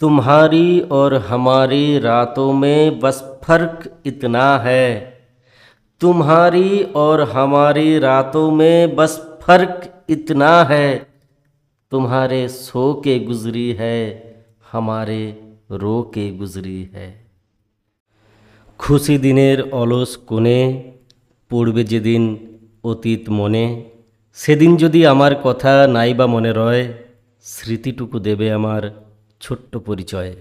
तुम्हारी और हमारी रातों में बस फर्क इतना है तुम्हारी और हमारी रातों में बस फर्क इतना है तुम्हारे सो के गुजरी है हमारे रो के गुजरी है খুশি দিনের অলস কোণে পড়বে যেদিন অতীত মনে সেদিন যদি আমার কথা নাই বা মনে রয় স্মৃতিটুকু দেবে আমার ছোট্ট পরিচয়।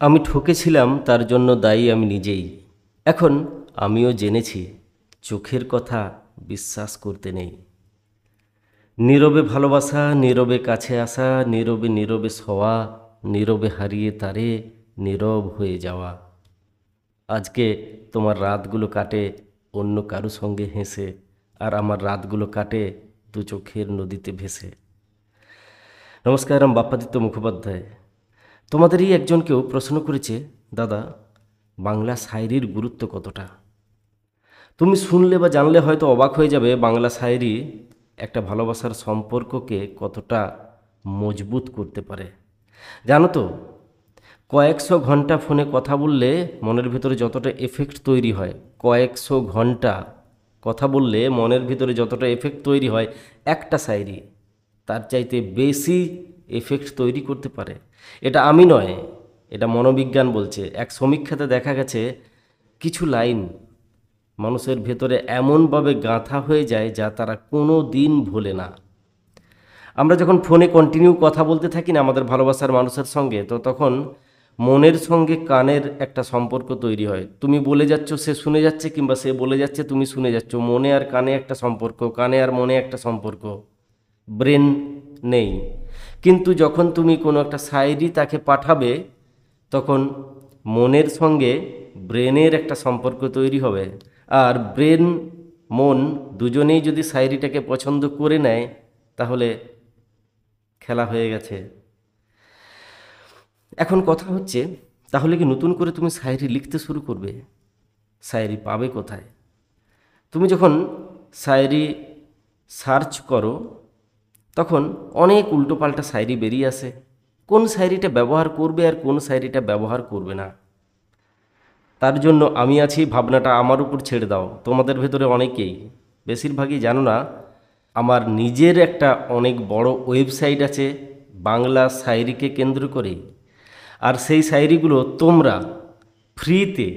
আমি ঠকেছিলাম, তার জন্য দায়ী আমি নিজেই। এখন আমিও জেনেছি, চোখের কথা বিশ্বাস করতে নেই। নীরবে ভালোবাসা, নীরবে কাছে আসা, নীরবে নীরবে শোয়া, নীরবে হারিয়ে তারে নীরব হয়ে যাওয়া। আজকে তোমার রাতগুলো কাটে, অন্য কারও সঙ্গে হেসে, আর আমার রাতগুলো কাটে দু চোখের নদীতে ভেসে। নমস্কার আমি বাপ্পাদিত্য মুখোপাধ্যায়। তোমাদেরই একজন কেউ প্রশ্ন করেছে, দাদা, বাংলা শায়রির গুরুত্ব কতটা? তুমি শুনলে বা জানলে হয়তো অবাক হয়ে যাবে, বাংলা শায়রি একটা ভালোবাসার সম্পর্ককে কতটা মজবুত করতে পারে। জানো তো, কয়েকশো ঘণ্টা ফোনে কথা বললে মনের ভিতরে যতটা এফেক্ট তৈরি হয়, কয়েকশো ঘণ্টা কথা বললে মনের ভিতরে যতটা এফেক্ট তৈরি হয়, একটা শায়রি তার চাইতে বেশি এফেক্ট তৈরি করতে পারে। এটা আমি নয়, এটা মনোবিজ্ঞান বলছে। এক সমীক্ষাতে দেখা গেছে, কিছু লাইন মানুষের ভেতরে এমনভাবে গাঁথা হয়ে যায় যা তারা কোনো দিন ভোলে না। আমরা যখন ফোনে কন্টিনিউ কথা বলতে থাকি না আমাদের ভালোবাসার মানুষের সঙ্গে, তো তখন মনের সঙ্গে কানের একটা সম্পর্ক তৈরি হয়। তুমি বলে যাচ্ছ, সে শুনে যাচ্ছে কিংবা সে বলে যাচ্ছে, তুমি শুনে যাচ্ছ। মনে আর কানে একটা সম্পর্ক, কানে আর মনে একটা সম্পর্ক। ব্রেন নেই। কিন্তু যখন তুমি কোনো একটা শায়রি তাকে পাঠাবে, তখন মনের সঙ্গে ব্রেনের একটা সম্পর্ক তৈরি হবে। আর ব্রেন, মন দুজনেই যদি শায়রিটাকে পছন্দ করে নেয়, তাহলে খেলা হয়ে গেছে। এখন কথা হচ্ছে, তাহলে কি নতুন করে তুমি শায়রি লিখতে শুরু করবে? শায়রি পাবে কোথায়? তুমি যখন শায়রি সার্চ করো তখন অনেক উল্টোপাল্টা শায়রি বেরিয়ে আসে। কোন শায়রিটা ব্যবহার করবে আর কোন শায়রিটা ব্যবহার করবে না। তার জন্য আমি আছি, ভাবনাটা আমার উপর ছেড়ে দাও। তোমাদের ভেতরে অনেকেই, বেশিরভাগই জানো না, আমার নিজের একটা অনেক বড় ওয়েবসাইট আছে, বাংলা শায়রিকে কেন্দ্র করে। আর সেই শায়রিগুলো তোমরা ফ্রিতে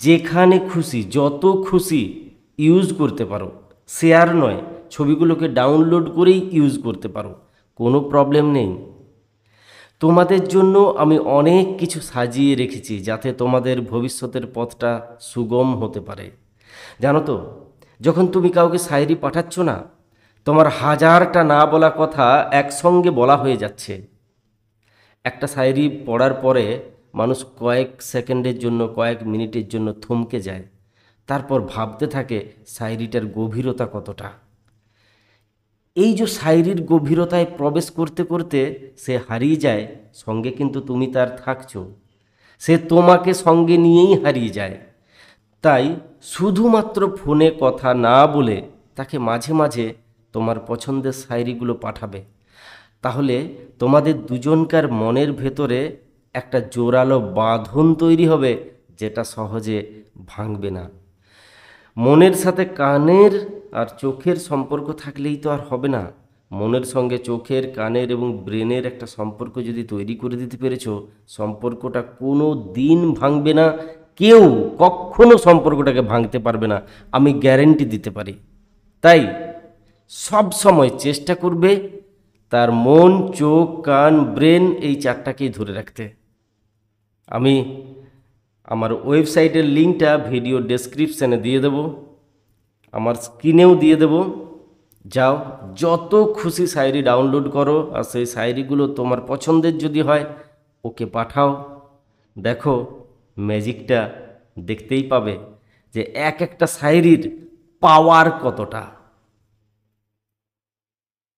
যেখানে খুশি, যত খুশি ইউজ করতে পারো। শেয়ার নয় ছবিগুলোকে ডাউনলোড করেই ইউজ করতে পারো। কোনো প্রবলেম নেই। তোমাদের জন্য আমি অনেক কিছু সাজিয়ে রেখেছি যাতে তোমাদের ভবিষ্যতের পথটা সুগম হতে পারে। জানো তো, যখন তুমি কাউকে শায়রি পাঠাচ্ছ না, তোমার হাজারটা না বলা কথা একসঙ্গে বলা হয়ে যাচ্ছে। একটা শায়রি পড়ার পরে মানুষ কয়েক সেকেন্ডের জন্য, কয়েক মিনিটের জন্য থমকে যায়। তারপর ভাবতে থাকে শায়রিটার গভীরতা কতটা। এই যে শায়রির গভীরতায় প্রবেশ করতে করতে সে হারিয়ে যায়, সঙ্গে কিন্তু তুমি তার থাকছো। সে তোমাকে সঙ্গে নিয়েই হারিয়ে যায়। তাই শুধুমাত্র ফোনে কথা না বলে তাকে মাঝে মাঝে তোমার পছন্দের শায়রিগুলো পাঠাবে। তাহলে তোমাদের দুজনকার মনের ভেতরে একটা জোরালো বাঁধন তৈরি হবে, যেটা সহজে ভাঙবে না। মনের সাথে কানের আর চোখের সম্পর্ক থাকলেই তো আর হবে না। মনের সঙ্গে চোখের, কানের এবং ব্রেনের একটা সম্পর্ক যদি তৈরি করে দিতে পেরেছ, সম্পর্কটা কোনো দিন ভাঙবে না। কেউ কখনো সম্পর্কটাকে ভাঙতে পারবে না। আমি গ্যারেন্টি দিতে পারি। তাই সব সময় চেষ্টা করবে তার মন, চোখ, কান, ব্রেন এই চারটাকেই ধরে রাখতে। আমি আমার ওয়েবসাইটের লিঙ্কটা ভিডিও ডেসক্রিপশানে দিয়ে দেব। আমার স্ক্রিনেও দিয়ে দেব। যাও, যত খুশি শায়রি ডাউনলোড করো আর সেই শায়রিগুলো তোমার পছন্দের যদি হয়, ওকে পাঠাও। দেখো, ম্যাজিকটা দেখতেই পাবে যে এক একটা শায়রির পাওয়ার কতটা।